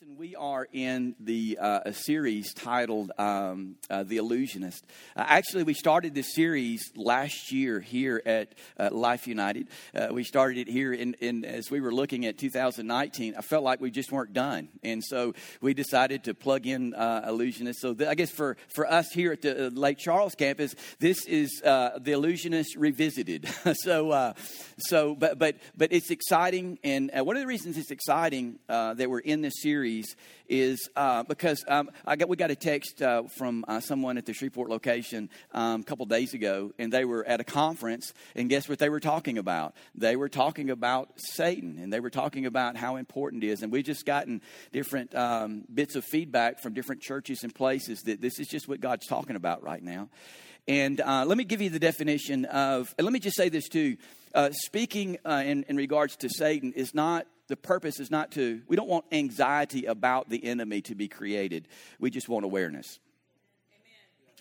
Listen, we are in the uh, a series titled um, uh, "The Illusionist." Uh, actually, we started this series last year here at uh, Life United. Uh, we started it here, in, in, as we were looking at 2019. I felt like we just weren't done, and so we decided to plug in uh, Illusionist. So, th- I guess for for us here at the Lake Charles campus, this is the Illusionist revisited. so, so, but but but it's exciting, and one of the reasons it's exciting that we're in this series series is uh, because um, I got, we got a text uh, from uh, someone at the Shreveport location um, a couple days ago, and they were at a conference, and guess what they were talking about? They were talking about Satan, and they were talking about how important it is. And we've just gotten different um, bits of feedback from different churches and places that this is just what God's talking about right now. And uh, let me give you the definition of, let me just say this too. Uh, speaking uh, in, in regards to Satan is not the purpose is not to, we don't want anxiety about the enemy to be created. We just want awareness.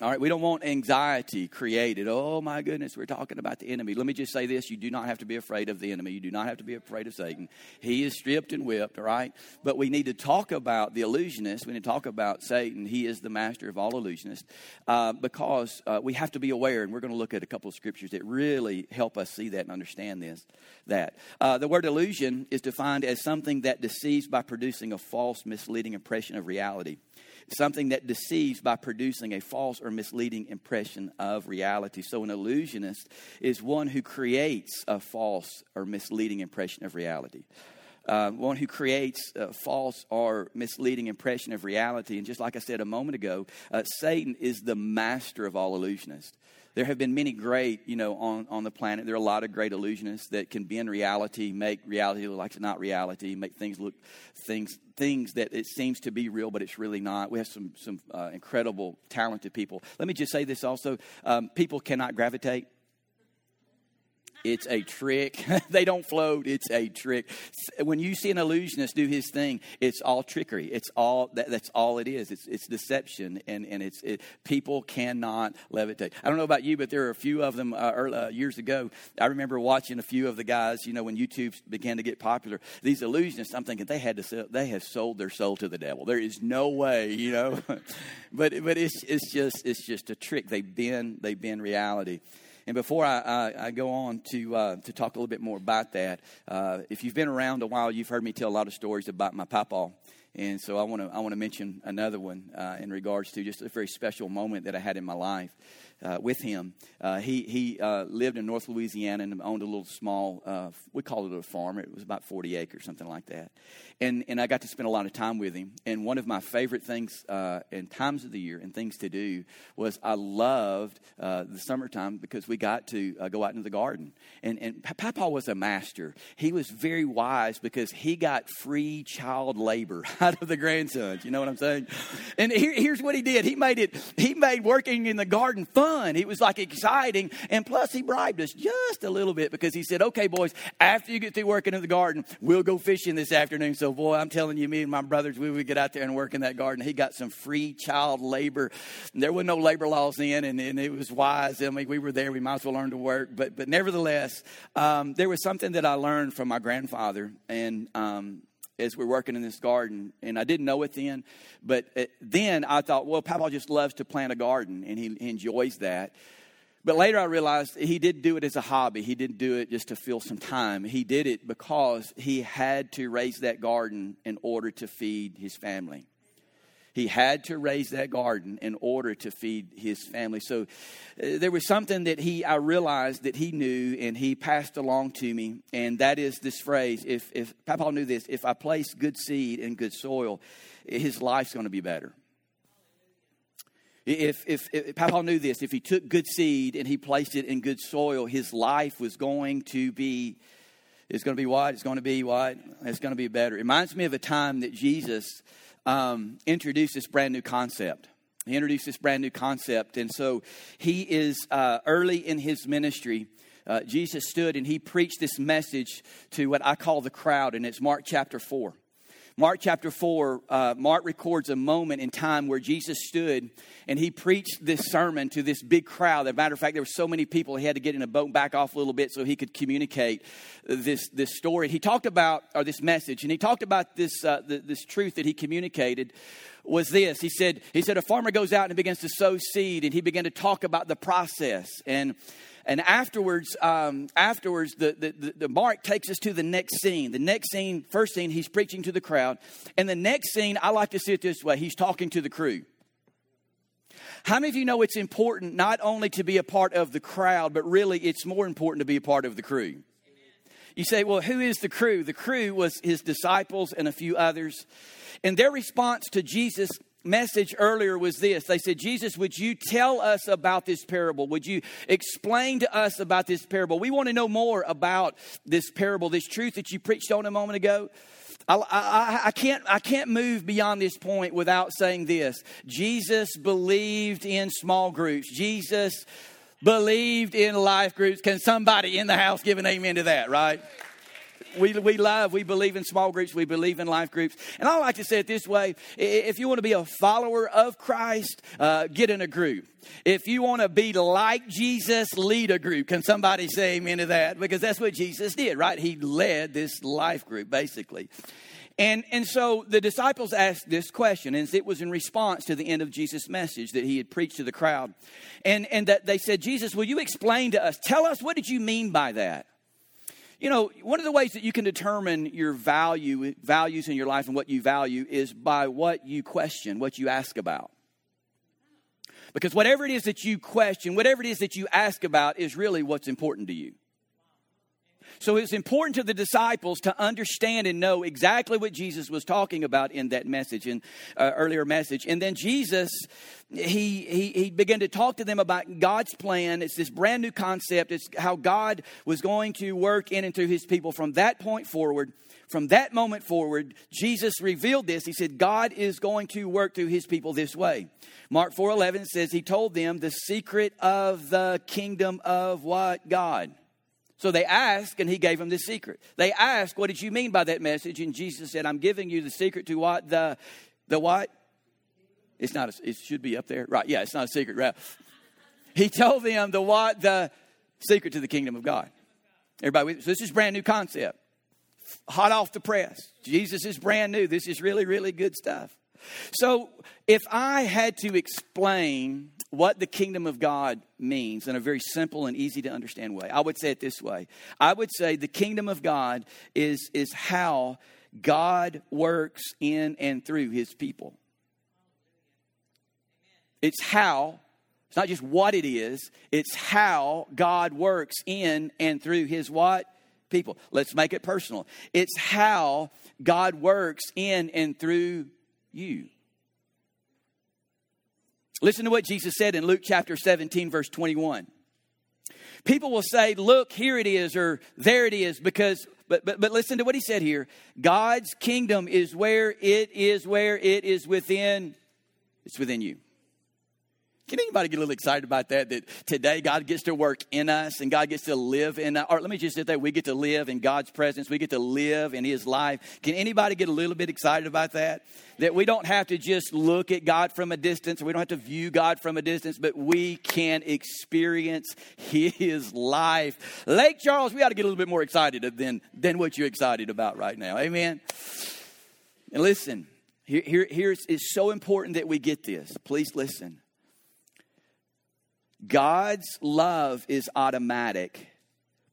All right, we don't want anxiety created. Oh my goodness, we're talking about the enemy. Let me just say this you do not have to be afraid of the enemy. You do not have to be afraid of Satan. He is stripped and whipped, all right? But we need to talk about the illusionist. We need to talk about Satan. He is the master of all illusionists uh, because uh, we have to be aware, and we're going to look at a couple of scriptures that really help us see that and understand this. That uh, the word illusion is defined as something that deceives by producing a false, misleading impression of reality something that deceives by producing a false or misleading impression of reality. So, an illusionist is one who creates a false or misleading impression of reality. Uh, one who creates a false or misleading impression of reality. And just like I said a moment ago, uh, Satan is the master of all illusionists there have been many great, you know, on, on the planet. There are a lot of great illusionists that can bend reality, make reality look like it's not reality, make things look things things that it seems to be real, but it's really not. We have some some uh, incredible, talented people. Let me just say this also: um, people cannot gravitate it's a trick. they don't float. It's a trick. When you see an illusionist do his thing, it's all trickery. It's all that, that's all it is. It's, it's deception, and and it's it, people cannot levitate. I don't know about you, but there are a few of them uh, early, uh, years ago. I remember watching a few of the guys. You know, when YouTube began to get popular, these illusionists. I'm thinking they had to sell, they have sold their soul to the devil. There is no way, you know. but but it's it's just it's just a trick. They bend they bend reality. And before I, I, I go on to, uh, to talk a little bit more about that, uh, if you've been around a while, you've heard me tell a lot of stories about my papa. And so I want to I want to mention another one uh, in regards to just a very special moment that I had in my life uh, with him. Uh, he he uh, lived in North Louisiana and owned a little small, uh, we called it a farm. It was about 40 acres, something like that. And, and I got to spend a lot of time with him. And one of my favorite things uh, in times of the year and things to do was I loved uh, the summertime because we got to go out into the garden. And, and Papa was a master. He was very wise because he got free child labor out of the grandsons. You know what I'm saying? And here, here's what he did. He made it, he made working in the garden fun fun. It was like exciting. And plus, he bribed us just a little bit because he said, okay, boys, after you get through working in the garden, we'll go fishing this afternoon. So, boy, I'm telling you, me and my brothers, we would get out there and work in that garden. He got some free child labor. There were no labor laws then, and, and it was wise. I mean, we were there. We might as well learn to work. But, but nevertheless, um, there was something that I learned from my grandfather. And um, as we're working in this garden. And I didn't know it then, but uh, then I thought, well, Papa just loves to plant a garden and he, he enjoys that. But later I realized he didn't do it as a hobby. He didn't do it just to fill some time. He did it because he had to raise that garden in order to feed his family. He had to raise that garden in order to feed his family. So uh, there was something that he I realized that he knew and he passed along to me, and that is this phrase. If if Papa knew this, if I place good seed in good soil, his life's going to be better. If, if, if Papa knew this, if he took good seed and he placed it in good soil, his life was going to be it's going to be what? It's going to be what? It's going to be better. It reminds me of a time that Jesus um, introduced this brand new concept. He introduced this brand new concept. And so he is uh, early in his ministry. Uh, Jesus stood and he preached this message to what I call the crowd, and it's Mark chapter 4. Mark chapter 4, uh, Mark records a moment in time where Jesus stood and he preached this sermon to this big crowd. As a matter of fact, there were so many people, he had to get in a boat and back off a little bit so he could communicate this, this story. He talked about, or this message, and he talked about this, uh, the, this truth that he communicated was this. He said, he said, a farmer goes out and begins to sow seed, and he began to talk about the process. And and afterwards, um, afterwards, the, the, the Mark takes us to the next scene. The next scene, first scene, he's preaching to the crowd. And the next scene, I like to see it this way he's talking to the crew. How many of you know it's important not only to be a part of the crowd, but really it's more important to be a part of the crew? You say, well, who is the crew? The crew was his disciples and a few others. And their response to Jesus message earlier was this. They said jesus would you tell us about this parable? Would you explain to us about this parable? We want to know more about this parable this truth that you preached on a moment ago. I, I, I, can't, I can't move beyond this point without saying this. Jesus believed in small groups. Jesus believed in life groups. Can somebody in the house give an amen to that right we, we love, we believe in small groups, we believe in life groups. And I like to say it this way if you want to be a follower of Christ, uh, get in a group. If you want to be like Jesus, lead a group. Can somebody say amen to that? Because that's what Jesus did, right? He led this life group, basically. And, and so the disciples asked this question, and it was in response to the end of Jesus' message that he had preached to the crowd. And, and that they said, Jesus, will you explain to us? Tell us, what did you mean by that? You know, one of the ways that you can determine your value, values in your life and what you value is by what you question, what you ask about. Because whatever it is that you question, whatever it is that you ask about is really what's important to you. So it's important to the disciples to understand and know exactly what Jesus was talking about in that message, in uh, earlier message. And then Jesus, he, he, he began to talk to them about God's plan. It's this brand new concept. It's how God was going to work in and through his people from that point forward. From that moment forward, Jesus revealed this. He said, God is going to work through his people this way. Mark 4:11 says he told them the secret of the kingdom of what? God. So they asked, and he gave them this secret. They asked, What did you mean by that message? And Jesus said, I'm giving you the secret to what? The, the what? It's not, a, it should be up there. Right, yeah, it's not a secret, right? He told them the what? The secret to the kingdom of God. Everybody, so this is brand new concept. Hot off the press. Jesus is brand new. This is really, really good stuff. So if I had to explain what the kingdom of God means in a very simple and easy to understand way. I would say it this way I would say the kingdom of God is, is how God works in and through his people. It's how, it's not just what it is, it's how God works in and through his what? People. Let's make it personal. It's how God works in and through you. Listen to what Jesus said in Luke chapter 17, verse 21. People will say, Look, here it is, or there it is, because, but, but, but listen to what he said here. God's kingdom is where it is, where it is within, it's within you. Can anybody get a little excited about that? That today God gets to work in us and God gets to live in us. Or let me just say that we get to live in God's presence. We get to live in His life. Can anybody get a little bit excited about that? That we don't have to just look at God from a distance, we don't have to view God from a distance, but we can experience His life. Lake Charles, we ought to get a little bit more excited than, than what you're excited about right now. Amen. And listen, here, here, here it's so important that we get this. Please listen. God's love is automatic,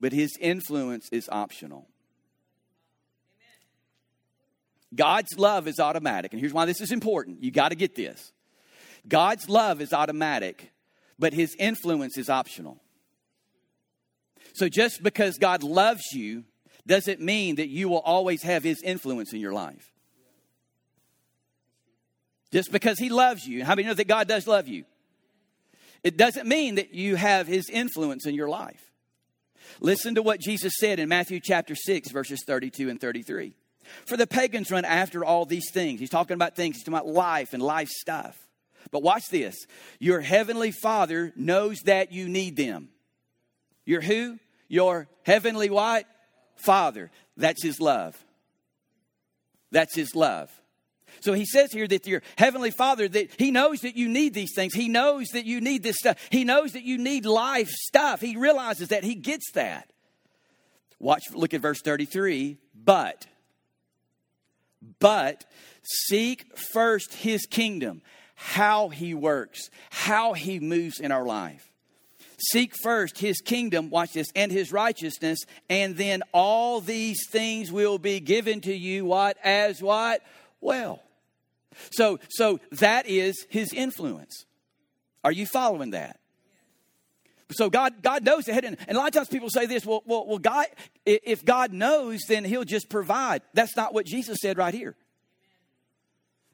but his influence is optional. God's love is automatic. And here's why this is important. You got to get this. God's love is automatic, but his influence is optional. So just because God loves you doesn't mean that you will always have his influence in your life. Just because he loves you. How many know that God does love you? It doesn't mean that you have his influence in your life. Listen to what Jesus said in Matthew chapter 6, verses 32 and 33. For the pagans run after all these things. He's talking about things, he's talking about life and life stuff. But watch this your heavenly Father knows that you need them. Your who? Your heavenly what? Father. That's his love. That's his love. So he says here that your heavenly father, that he knows that you need these things. He knows that you need this stuff. He knows that you need life stuff. He realizes that. He gets that. Watch, look at verse 33. But, but seek first his kingdom, how he works, how he moves in our life. Seek first his kingdom, watch this, and his righteousness, and then all these things will be given to you, what? As what? Well. So, so that is his influence. Are you following that? So God, God knows ahead, and, a lot of times people say this. Well, well, well, God, if God knows, then He'll just provide. That's not what Jesus said right here.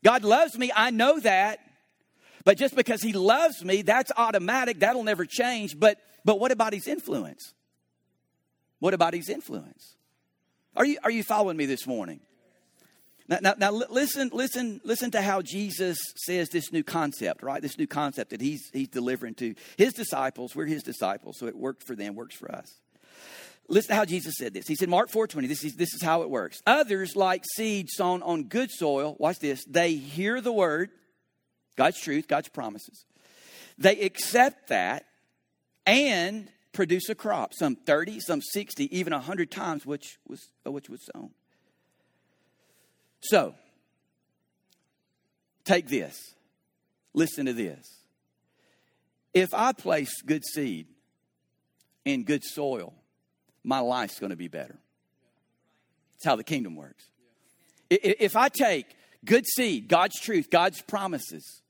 God loves me. I know that. But just because he loves me, that's automatic. That'll never change. But but what about his influence? What about his influence? Are you are you following me this morning? Now, now, now listen, listen, listen to how Jesus says this new concept, right? This new concept that he's he's delivering to his disciples. We're his disciples, so it worked for them, works for us. Listen to how Jesus said this. He said, Mark 4:20, this is this is how it works. Others, like seed sown on good soil, watch this, they hear the word God's truth, God's promises. They accept that and produce a crop, some 30, some 60, even 100 times which was, which was sown. So, take this. Listen to this. If I place good seed in good soil, my life's going to be better. That's how the kingdom works. If I take good seed, God's truth, God's promises,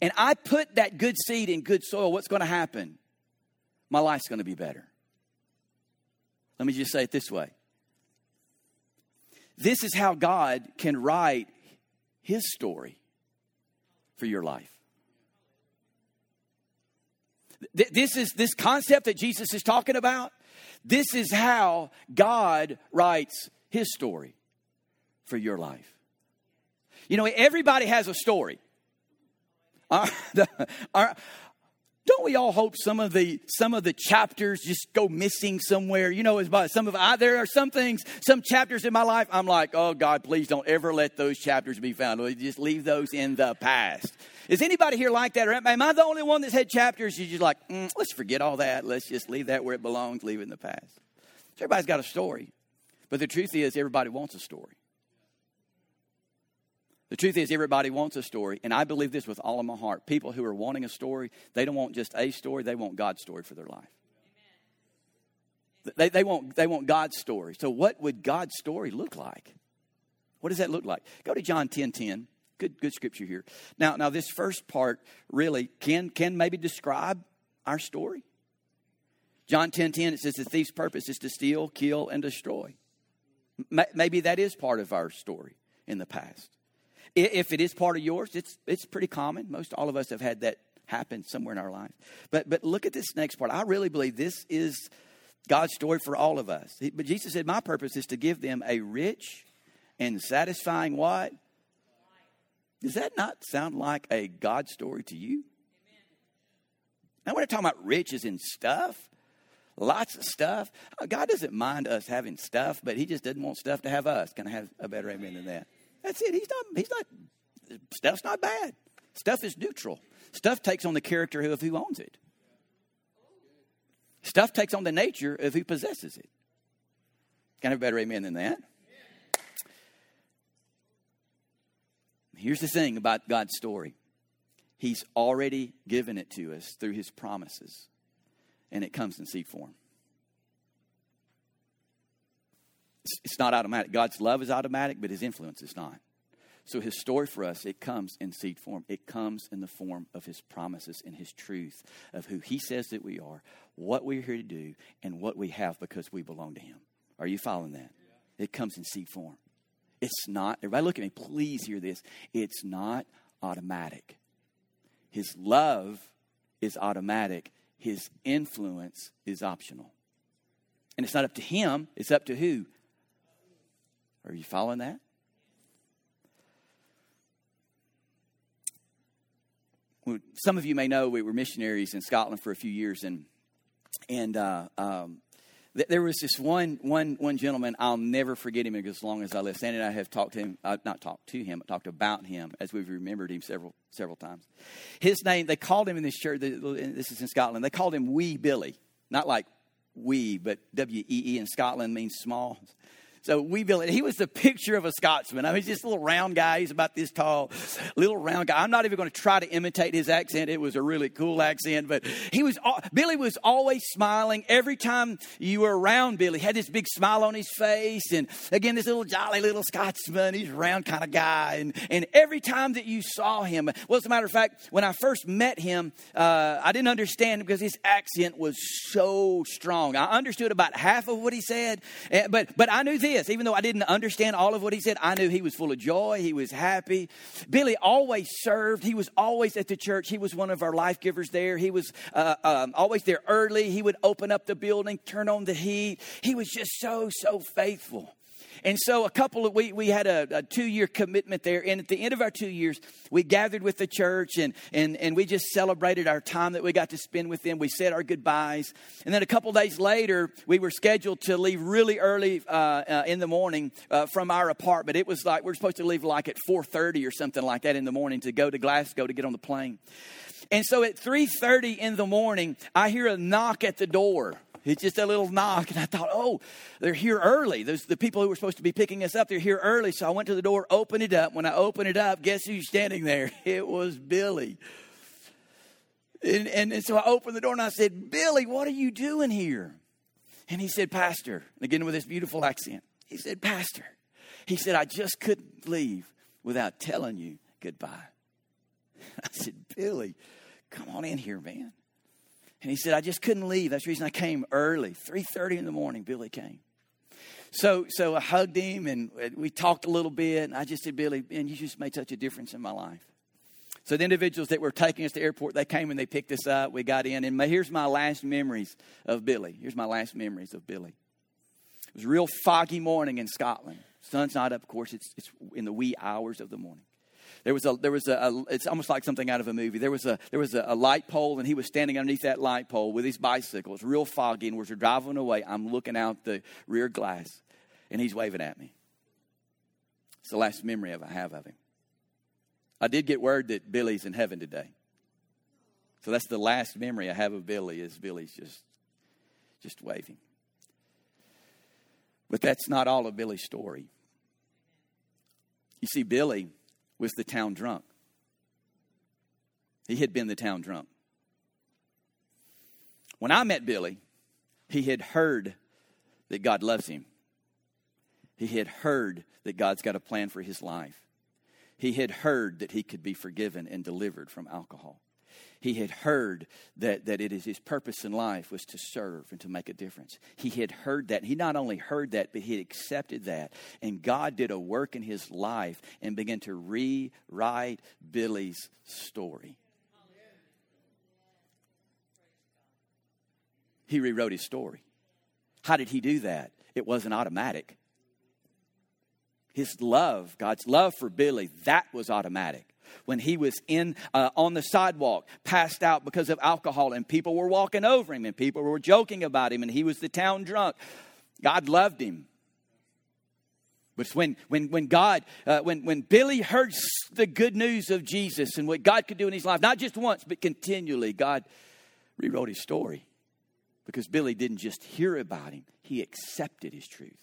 and I put that good seed in good soil, what's going to happen? My life's going to be better. Let me just say it this way this is how God can write his story for your life. This is this concept that Jesus is talking about. This is how God writes his story for your life. You know, everybody has a story. Our, don't we all hope some of the some of the chapters just go missing somewhere? You know, as by some of I, there are some things, some chapters in my life. I'm like, oh God, please don't ever let those chapters be found. Just leave those in the past. Is anybody here like that? Or am I the only one that's had chapters? You're just like, mm, let's forget all that. Let's just leave that where it belongs. Leave it in the past. Everybody's got a story, but the truth is, everybody wants a story. The truth is, everybody wants a story, and I believe this with all of my heart. People who are wanting a story, they don't want just a story, they want God's story for their life. They, they, want, they want God's story. So, what would God's story look like? What does that look like? Go to John 10 10. Good, good scripture here. Now, now this first part really can, can maybe describe our story. John 10 10, it says the thief's purpose is to steal, kill, and destroy. Maybe that is part of our story in the past. If it is part of yours, it's, it's pretty common. Most all of us have had that happen somewhere in our life. But, but look at this next part. I really believe this is God's story for all of us. But Jesus said, My purpose is to give them a rich and satisfying what? Does that not sound like a God story to you? Now, we're not talking about riches and stuff, lots of stuff. Uh, God doesn't mind us having stuff, but He just doesn't want stuff to have us. Can I have a better amen than that? That's it. He's not, he's not, stuff's not bad. Stuff is neutral. Stuff takes on the character of who owns it. Stuff takes on the nature of who possesses it. Can I have a better amen than that? Here's the thing about God's story He's already given it to us through His promises, and it comes in seed form. It's not automatic. God's love is automatic, but his influence is not. So his story for us, it comes in seed form. It comes in the form of his promises and his truth of who he says that we are, what we're here to do, and what we have because we belong to him. Are you following that? It comes in seed form. It's not, everybody look at me, please hear this. It's not automatic. His love is automatic, his influence is optional. And it's not up to him, it's up to who? Are you following that? some of you may know we were missionaries in Scotland for a few years, and and uh, um, there was this one, one, one gentleman, I'll never forget him as long as I live. Sandy and I have talked to him, uh, not talked to him, but talked about him as we've remembered him several, several times. His name, they called him in this church, this is in Scotland, they called him Wee Billy. Not like wee, but W E E in Scotland means small. So Wee Billy He was the picture of a Scotsman. I mean, he's just a little round guy. He's about this tall, little round guy. I'm not even going to try to imitate his accent. It was a really cool accent, but he was, Billy was always smiling. Every time you were around Billy, had this big smile on his face. And again, this little jolly little Scotsman. He's a round kind of guy. And, and every time that you saw him, well, as a matter of fact, when I first met him, uh, I didn't understand because his accent was so strong. I understood about half of what he said, eh, but, but I knew this this. Even though I didn't understand all of what he said, I knew he was full of joy. He was happy. Billy always served. He was always at the church. He was one of our life givers there. He was uh, um, always there early. He would open up the building, turn on the heat. He was just so, so faithful. And so a couple of we we had a, a two year commitment there, and at the end of our two years, we gathered with the church and and and we just celebrated our time that we got to spend with them. We said our goodbyes, and then a couple days later, we were scheduled to leave really early uh, uh, in the morning uh, from our apartment. It was like we we're supposed to leave like at four thirty or something like that in the morning to go to Glasgow to get on the plane. And so at 3:30 in the morning, I hear a knock at the door. It's just a little knock. And I thought, oh, they're here early. There's the people who were supposed to be picking us up, they're here early. So I went to the door, opened it up. When I opened it up, guess who's standing there? It was Billy. And, and, and so I opened the door and I said, Billy, what are you doing here? And he said, Pastor, and again with this beautiful accent, he said, Pastor, he said, I just couldn't leave without telling you goodbye. I said, Billy, come on in here, man. And he said, I just couldn't leave. That's the reason I came early. 3.30 in the morning, Billy came. So, so I hugged him and we talked a little bit. And I just said, Billy, man, you just made such a difference in my life. So the individuals that were taking us to the airport, they came and they picked us up. We got in. And my, here's my last memories of Billy. Here's my last memories of Billy. It was a real foggy morning in Scotland. Sun's not up, of course. It's, it's in the wee hours of the morning. There was a, there was a, a, it's almost like something out of a movie. There was a, there was a, a, light pole, and he was standing underneath that light pole with his bicycle. It's real foggy, and we're driving away. I'm looking out the rear glass, and he's waving at me. It's the last memory I have of him. I did get word that Billy's in heaven today. So that's the last memory I have of Billy is Billy's just just waving. But that's not all of Billy's story. You see, Billy was the town drunk. He had been the town drunk. When I met Billy, he had heard that God loves him. He had heard that God's got a plan for his life. He had heard that he could be forgiven and delivered from alcohol he had heard that, that it is his purpose in life was to serve and to make a difference. He had heard that. He not only heard that, but he had accepted that. And God did a work in his life and began to rewrite Billy's story. He rewrote his story. How did he do that? It wasn't automatic. His love, God's love for Billy, that was automatic when he was in uh, on the sidewalk, passed out because of alcohol, and people were walking over him, and people were joking about him, and he was the town drunk. God loved him. But when, when, when God, uh, when, when Billy heard the good news of Jesus and what God could do in his life, not just once, but continually, God rewrote his story. Because Billy didn't just hear about him, he accepted his truth.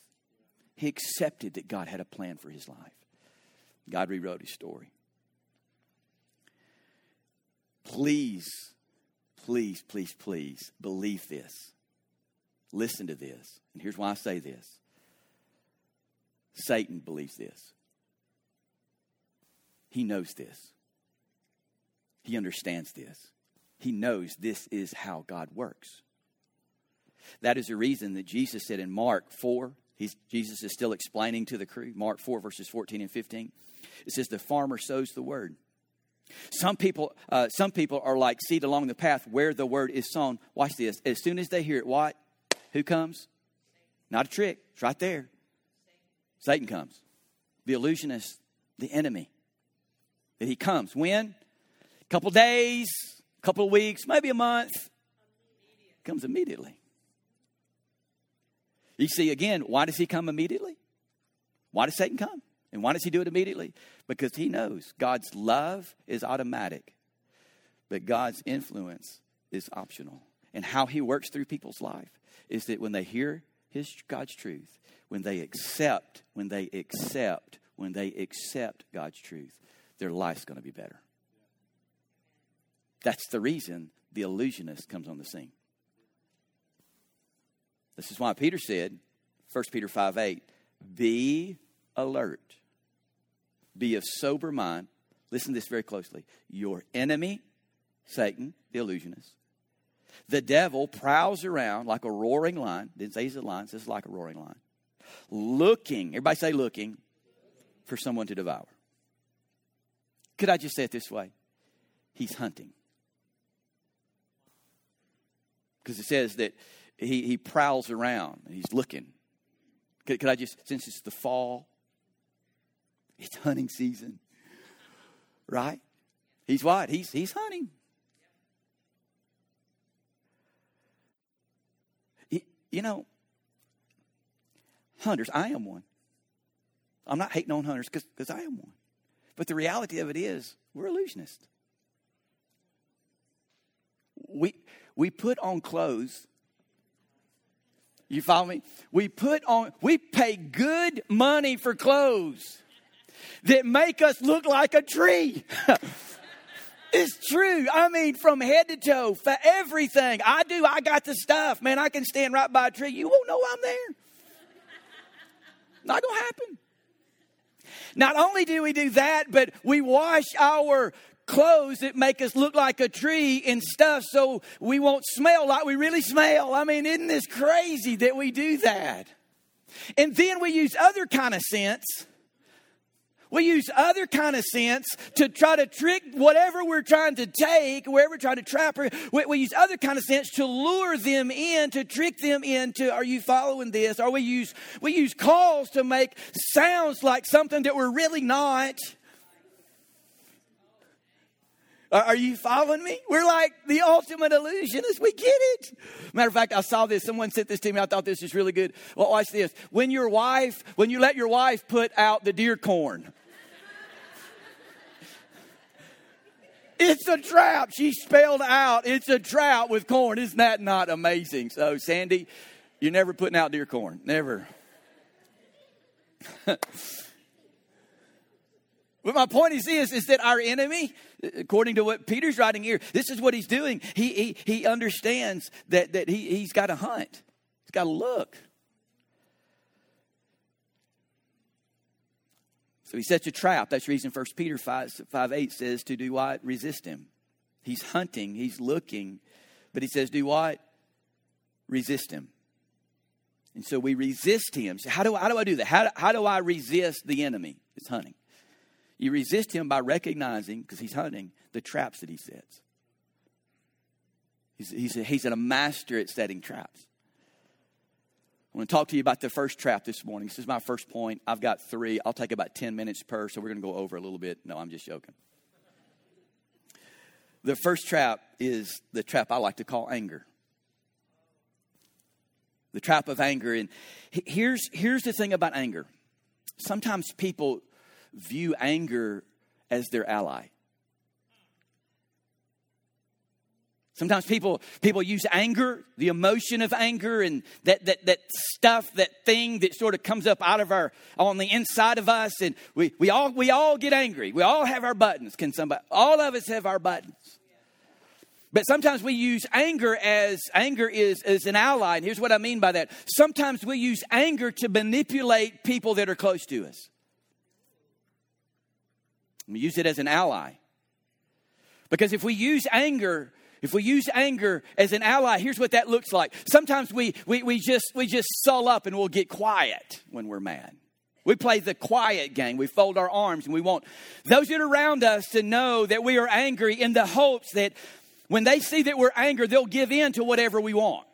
He accepted that God had a plan for his life. God rewrote his story. Please, please, please, please believe this. Listen to this. And here's why I say this Satan believes this. He knows this. He understands this. He knows this is how God works. That is the reason that Jesus said in Mark 4, he's, Jesus is still explaining to the crew, Mark 4, verses 14 and 15. It says, The farmer sows the word. Some people, uh, some people are like seed along the path where the word is sown. Watch this. As soon as they hear it, what? Who comes? Not a trick. It's right there. Satan comes. The illusionist, the enemy. That he comes. When? A couple days, a couple weeks, maybe a month. Comes immediately. You see, again, why does he come immediately? Why does Satan come? And why does he do it immediately? Because he knows God's love is automatic, but God's influence is optional. And how he works through people's life is that when they hear his God's truth, when they accept, when they accept, when they accept God's truth, their life's going to be better. That's the reason the illusionist comes on the scene. This is why Peter said, 1 Peter 5 8, be alert, be of sober mind. Listen to this very closely. Your enemy, Satan, the illusionist, the devil prowls around like a roaring lion. Didn't say he's a lion, says like a roaring lion. Looking, everybody say looking, for someone to devour. Could I just say it this way? He's hunting. Because it says that he, he prowls around and he's looking. Could, could I just, since it's the fall, it's hunting season, right? He's what? He's, he's hunting. He, you know, hunters, I am one. I'm not hating on hunters because I am one. But the reality of it is, we're illusionists. We, we put on clothes. You follow me? We put on, we pay good money for clothes that make us look like a tree. it's true. I mean, from head to toe, for everything. I do, I got the stuff. Man, I can stand right by a tree. You won't know I'm there. Not gonna happen. Not only do we do that, but we wash our clothes that make us look like a tree and stuff so we won't smell like we really smell. I mean, isn't this crazy that we do that? And then we use other kind of scents we use other kind of scents to try to trick whatever we're trying to take, wherever we're trying to trap her. We, we, use other kind of scents to lure them in, to trick them into, are you following this? Or we use, we use calls to make sounds like something that we're really not. Are you following me? We're like the ultimate illusionists. We get it. Matter of fact, I saw this. Someone sent this to me. I thought this was really good. Well, watch this. When your wife, when you let your wife put out the deer corn, It's a trap. She spelled out, it's a trap with corn. Isn't that not amazing? So, Sandy, you're never putting out deer corn. Never. but my point is this is that our enemy, according to what Peter's writing here, this is what he's doing. He, he, he understands that, that he, he's got to hunt, he's got to look. So he sets a trap. That's the reason 1 Peter 5, 5 8 says to do what? Resist him. He's hunting, he's looking, but he says, do what? Resist him. And so we resist him. So how do, how do I do that? How, how do I resist the enemy? It's hunting. You resist him by recognizing, because he's hunting, the traps that he sets. He's, he's, a, he's a master at setting traps. I want to talk to you about the first trap this morning. This is my first point. I've got three. I'll take about 10 minutes per, so we're going to go over a little bit. No, I'm just joking. The first trap is the trap I like to call anger. The trap of anger. And here's, here's the thing about anger sometimes people view anger as their ally. Sometimes people, people use anger, the emotion of anger, and that, that, that stuff, that thing that sort of comes up out of our, on the inside of us. And we, we, all, we all get angry. We all have our buttons. Can somebody, all of us have our buttons. But sometimes we use anger as, anger is, as an ally. And here's what I mean by that. Sometimes we use anger to manipulate people that are close to us. We use it as an ally. Because if we use anger if we use anger as an ally, here's what that looks like. Sometimes we, we, we, just, we just sull up and we'll get quiet when we're mad. We play the quiet game. We fold our arms and we want those that are around us to know that we are angry in the hopes that when they see that we're angry, they'll give in to whatever we want.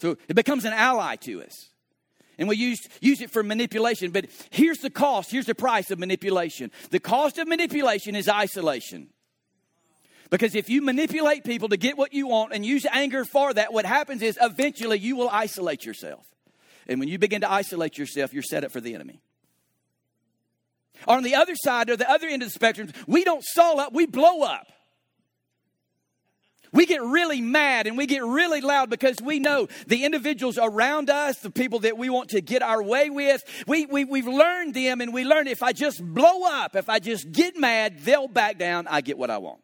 So it becomes an ally to us. And we use, use it for manipulation. But here's the cost, here's the price of manipulation. The cost of manipulation is isolation. Because if you manipulate people to get what you want and use anger for that, what happens is eventually you will isolate yourself. And when you begin to isolate yourself, you're set up for the enemy. On the other side, or the other end of the spectrum, we don't stall up, we blow up. We get really mad and we get really loud because we know the individuals around us, the people that we want to get our way with, we, we, we've learned them and we learn if I just blow up, if I just get mad, they'll back down, I get what I want.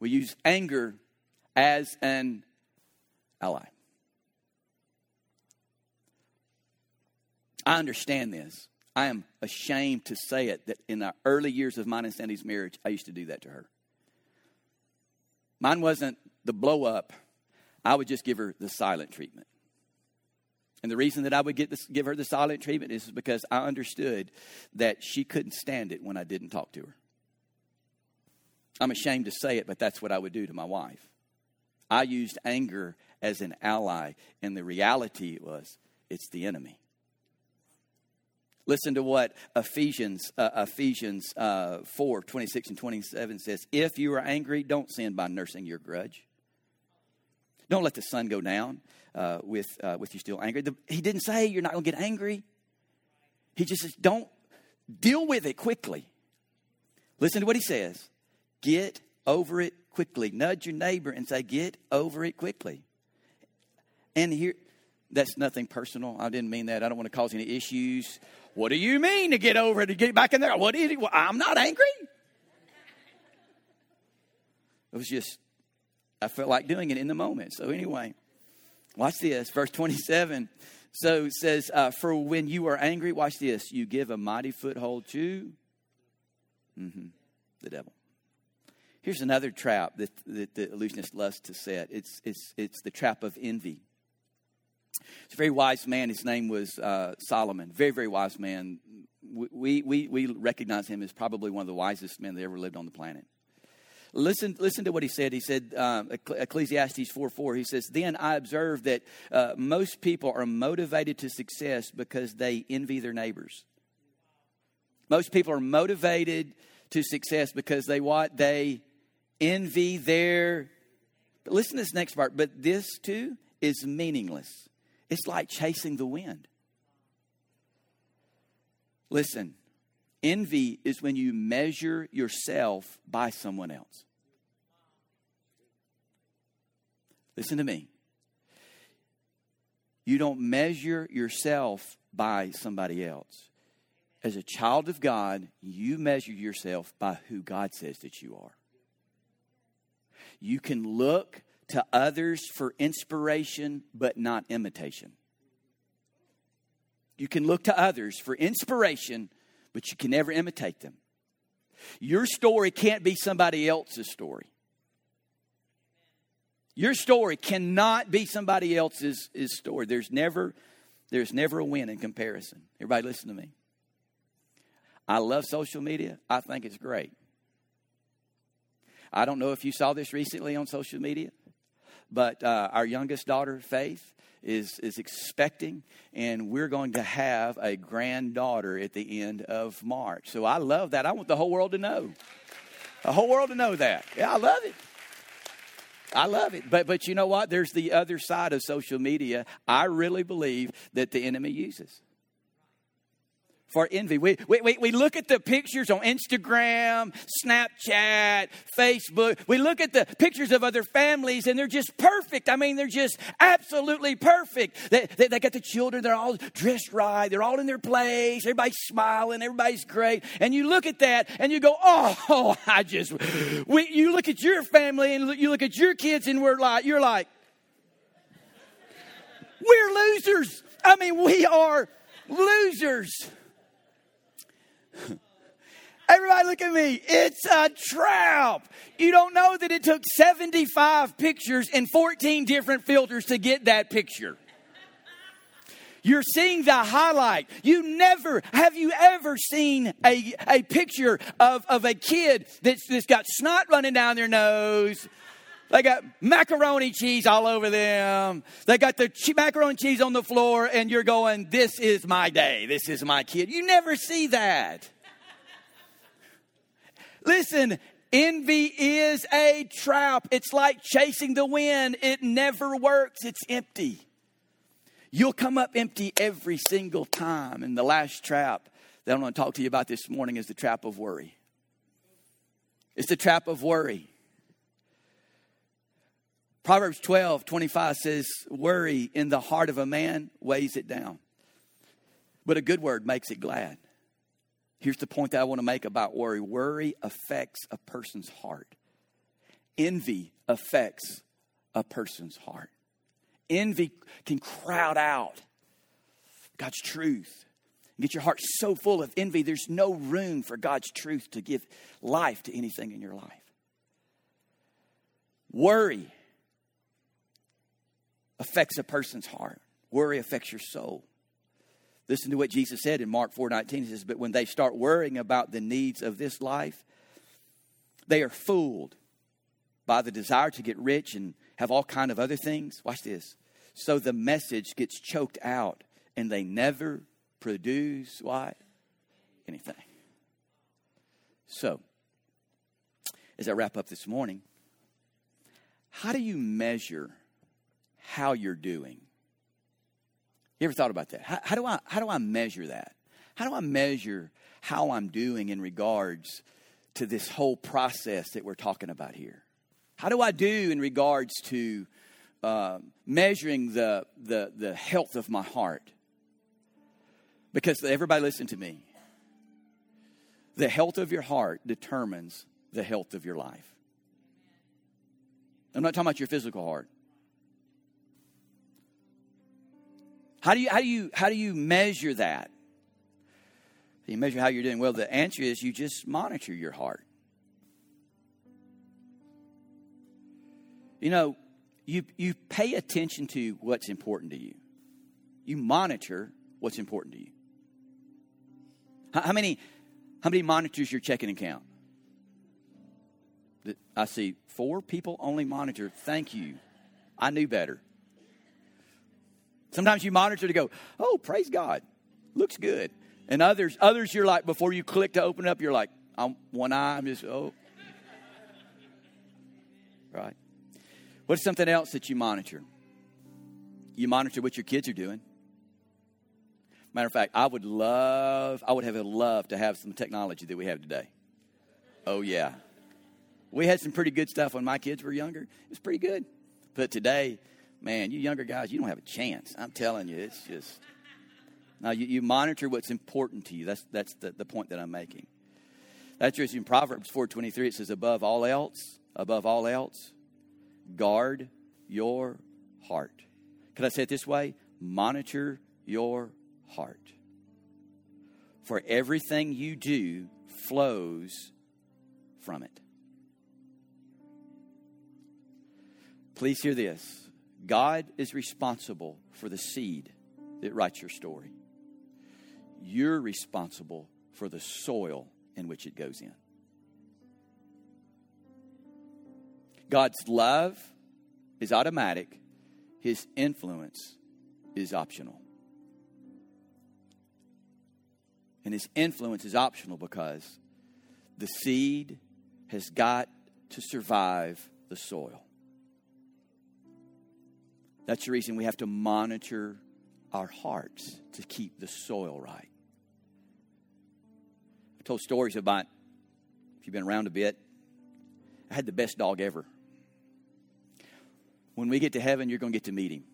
We use anger as an ally. I understand this. I am ashamed to say it that in the early years of mine and Sandy's marriage, I used to do that to her. Mine wasn't the blow up, I would just give her the silent treatment. And the reason that I would this, give her the silent treatment is because I understood that she couldn't stand it when I didn't talk to her. I'm ashamed to say it, but that's what I would do to my wife. I used anger as an ally, and the reality was it's the enemy. Listen to what Ephesians uh, Ephesians uh, 4 26 and 27 says. If you are angry, don't sin by nursing your grudge. Don't let the sun go down uh, with, uh, with you still angry. The, he didn't say you're not going to get angry. He just says, don't deal with it quickly. Listen to what he says. Get over it quickly. Nudge your neighbor and say, Get over it quickly. And here, that's nothing personal. I didn't mean that. I don't want to cause any issues. What do you mean to get over it, to get back in there? What is it? Well, I'm not angry. It was just, I felt like doing it in the moment. So, anyway, watch this. Verse 27. So it says, uh, For when you are angry, watch this, you give a mighty foothold to mm-hmm, the devil. Here's another trap that, that the illusionist loves to set it's, it's, it's the trap of envy. It's a very wise man. His name was uh, Solomon. Very, very wise man. We, we, we recognize him as probably one of the wisest men that ever lived on the planet. Listen, listen to what he said. He said, um, Ecclesiastes 4 4, he says, Then I observe that uh, most people are motivated to success because they envy their neighbors. Most people are motivated to success because they what? They envy their. But listen to this next part. But this too is meaningless. It's like chasing the wind. Listen, envy is when you measure yourself by someone else. Listen to me. You don't measure yourself by somebody else. As a child of God, you measure yourself by who God says that you are. You can look to others for inspiration, but not imitation. You can look to others for inspiration, but you can never imitate them. Your story can't be somebody else's story. Your story cannot be somebody else's story. There's never, there's never a win in comparison. Everybody, listen to me. I love social media. I think it's great. I don't know if you saw this recently on social media, but uh, our youngest daughter, Faith, is, is expecting, and we're going to have a granddaughter at the end of March. So I love that. I want the whole world to know. The whole world to know that. Yeah, I love it. I love it. But but you know what? There's the other side of social media. I really believe that the enemy uses for envy. We, we, we, look at the pictures on Instagram, Snapchat, Facebook. We look at the pictures of other families and they're just perfect. I mean, they're just absolutely perfect. They, they, they got the children, they're all dressed right, they're all in their place, everybody's smiling, everybody's great. And you look at that and you go, oh, I just, we, you look at your family and you look at your kids and we're like, you're like, we're losers. I mean, we are losers. Everybody look at me. It's a trap. You don't know that it took 75 pictures and 14 different filters to get that picture. You're seeing the highlight. You never, have you ever seen a, a picture of, of a kid that's, that's got snot running down their nose? They got macaroni cheese all over them. They got the macaroni cheese on the floor, and you're going, This is my day. This is my kid. You never see that. Listen, Envy is a trap. It's like chasing the wind. It never works. It's empty. You'll come up empty every single time. And the last trap that I want to talk to you about this morning is the trap of worry. It's the trap of worry. Proverbs 12, 25 says, Worry in the heart of a man weighs it down, but a good word makes it glad. Here's the point that I want to make about worry worry affects a person's heart, envy affects a person's heart. Envy can crowd out God's truth. Get your heart so full of envy, there's no room for God's truth to give life to anything in your life. Worry affects a person's heart. Worry affects your soul. Listen to what Jesus said in Mark 4:19. He says, "But when they start worrying about the needs of this life, they are fooled by the desire to get rich and have all kind of other things. Watch this. So the message gets choked out and they never produce what? Anything. So, as I wrap up this morning, how do you measure how you're doing? You ever thought about that? How, how, do I how do I measure that? How do I measure how I'm doing in regards to this whole process that we're talking about here? How do I do in regards to uh, measuring the, the, the health of my heart? Because everybody listen to me. The health of your heart determines the health of your life. I'm not talking about your physical heart. How do you, how do you, how do you measure that? You measure how you're doing. Well, the answer is you just monitor your heart. You know, you, you pay attention to what's important to you. You monitor what's important to you. How, how many how many monitors your checking account? I see four people only monitor. Thank you. I knew better. Sometimes you monitor to go, oh, praise God, looks good. And others, others you're like, before you click to open up, you're like, I'm one eye, I'm just, oh. Right. What's something else that you monitor? You monitor what your kids are doing. Matter of fact, I would love, I would have loved to have some technology that we have today. Oh, yeah. We had some pretty good stuff when my kids were younger. It was pretty good. But today, man, you younger guys, you don't have a chance. I'm telling you, it's just. Now, you, you monitor what's important to you. That's, that's the, the point that I'm making. That's just in Proverbs 4.23. It says, above all else, above all else, guard your heart. Can I say it this way? Monitor your heart. For everything you do flows from it. Please hear this God is responsible for the seed that writes your story. You're responsible for the soil in which it goes in. God's love is automatic, His influence is optional. And His influence is optional because the seed has got to survive the soil. That's the reason we have to monitor our hearts to keep the soil right. I've told stories about, if you've been around a bit, I had the best dog ever. When we get to heaven, you're going to get to meet him.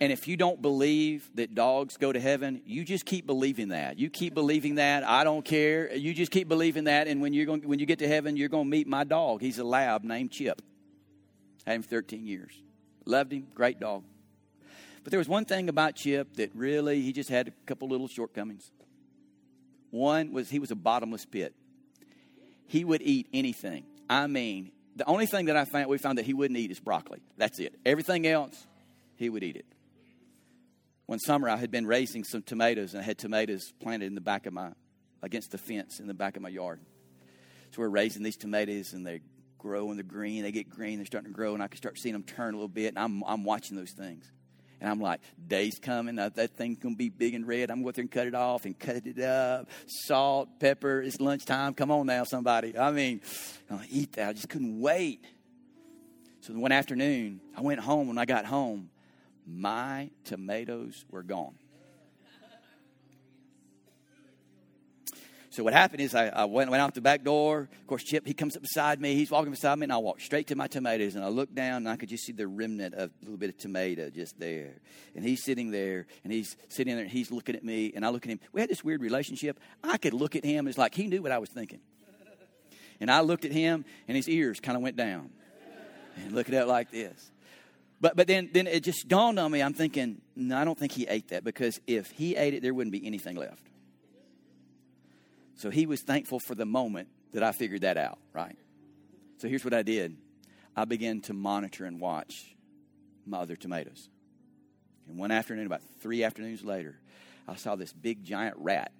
And if you don't believe that dogs go to heaven, you just keep believing that. You keep believing that. I don't care. You just keep believing that. And when you're going, when you get to heaven, you're going to meet my dog. He's a lab named Chip. I Had him 13 years. Loved him, great dog. But there was one thing about Chip that really, he just had a couple little shortcomings. One was he was a bottomless pit. He would eat anything. I mean, the only thing that I found we found that he wouldn't eat is broccoli. That's it. Everything else, he would eat it. One summer I had been raising some tomatoes and I had tomatoes planted in the back of my against the fence in the back of my yard. So we're raising these tomatoes and they grow and they're green. They get green. They're starting to grow, and I can start seeing them turn a little bit. And I'm, I'm watching those things. And I'm like, day's coming. That, that thing's going to be big and red. I'm going to go there and cut it off and cut it up. Salt, pepper. It's lunchtime. Come on now, somebody. I mean, I'll eat that. I just couldn't wait. So one afternoon, I went home. When I got home, my tomatoes were gone. So what happened is I, I went, went out the back door. Of course, Chip, he comes up beside me. He's walking beside me, and I walk straight to my tomatoes. And I look down, and I could just see the remnant of a little bit of tomato just there. And he's sitting there, and he's sitting there, and he's looking at me, and I look at him. We had this weird relationship. I could look at him, it's like he knew what I was thinking. And I looked at him, and his ears kind of went down. And looking at it like this. But, but then, then it just dawned on me. I'm thinking, no, I don't think he ate that because if he ate it, there wouldn't be anything left. So he was thankful for the moment that I figured that out, right? So here's what I did I began to monitor and watch my other tomatoes. And one afternoon, about three afternoons later, I saw this big giant rat.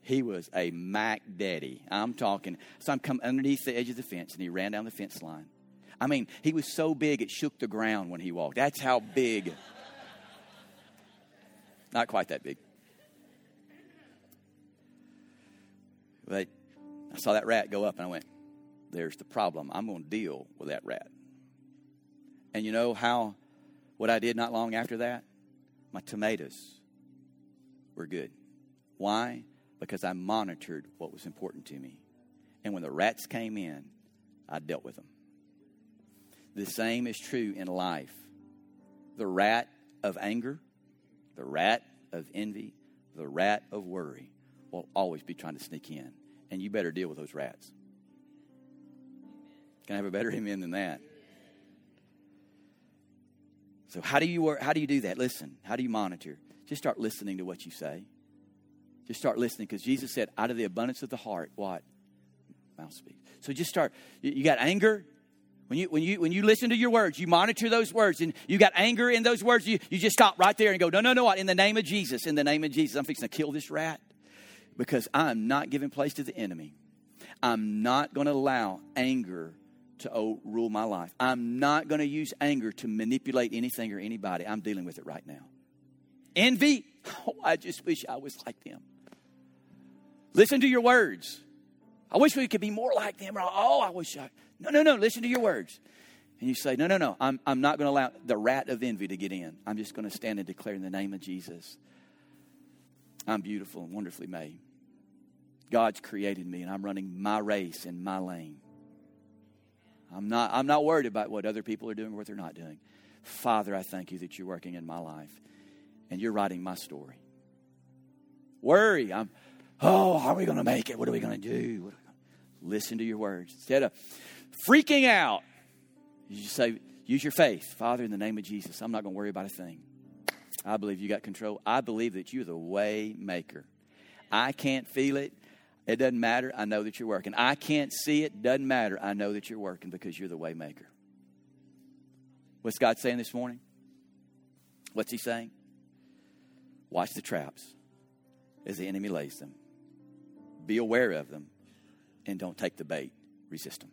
He was a Mac Daddy. I'm talking. So I'm coming underneath the edge of the fence, and he ran down the fence line. I mean, he was so big it shook the ground when he walked. That's how big. Not quite that big. But I saw that rat go up and I went, there's the problem. I'm going to deal with that rat. And you know how, what I did not long after that? My tomatoes were good. Why? Because I monitored what was important to me. And when the rats came in, I dealt with them. The same is true in life. The rat of anger, the rat of envy, the rat of worry will always be trying to sneak in and you better deal with those rats. Can I have a better amen than that? So how do you work, how do you do that? Listen, how do you monitor? Just start listening to what you say. Just start listening because Jesus said, out of the abundance of the heart, what? Mouth speaks. So just start. You got anger. When you, when, you, when you listen to your words, you monitor those words, and you got anger in those words, you, you just stop right there and go, No, no, no, what? In the name of Jesus, in the name of Jesus, I'm fixing to kill this rat because I'm not giving place to the enemy. I'm not going to allow anger to rule my life. I'm not going to use anger to manipulate anything or anybody. I'm dealing with it right now. Envy, oh, I just wish I was like them. Listen to your words. I wish we could be more like them. Oh, I wish I. No, no, no. Listen to your words. And you say, No, no, no. I'm, I'm not going to allow the rat of envy to get in. I'm just going to stand and declare in the name of Jesus I'm beautiful and wonderfully made. God's created me, and I'm running my race in my lane. I'm not, I'm not worried about what other people are doing or what they're not doing. Father, I thank you that you're working in my life and you're writing my story. Worry, I'm, oh, how are we going to make it? What are we going to do? Gonna... Listen to your words. Instead of freaking out, you just say, use your faith. Father, in the name of Jesus, I'm not going to worry about a thing. I believe you got control. I believe that you're the way maker. I can't feel it. It doesn't matter. I know that you're working. I can't see it. Doesn't matter. I know that you're working because you're the way maker. What's God saying this morning? What's He saying? Watch the traps as the enemy lays them. Be aware of them and don't take the bait. Resist them.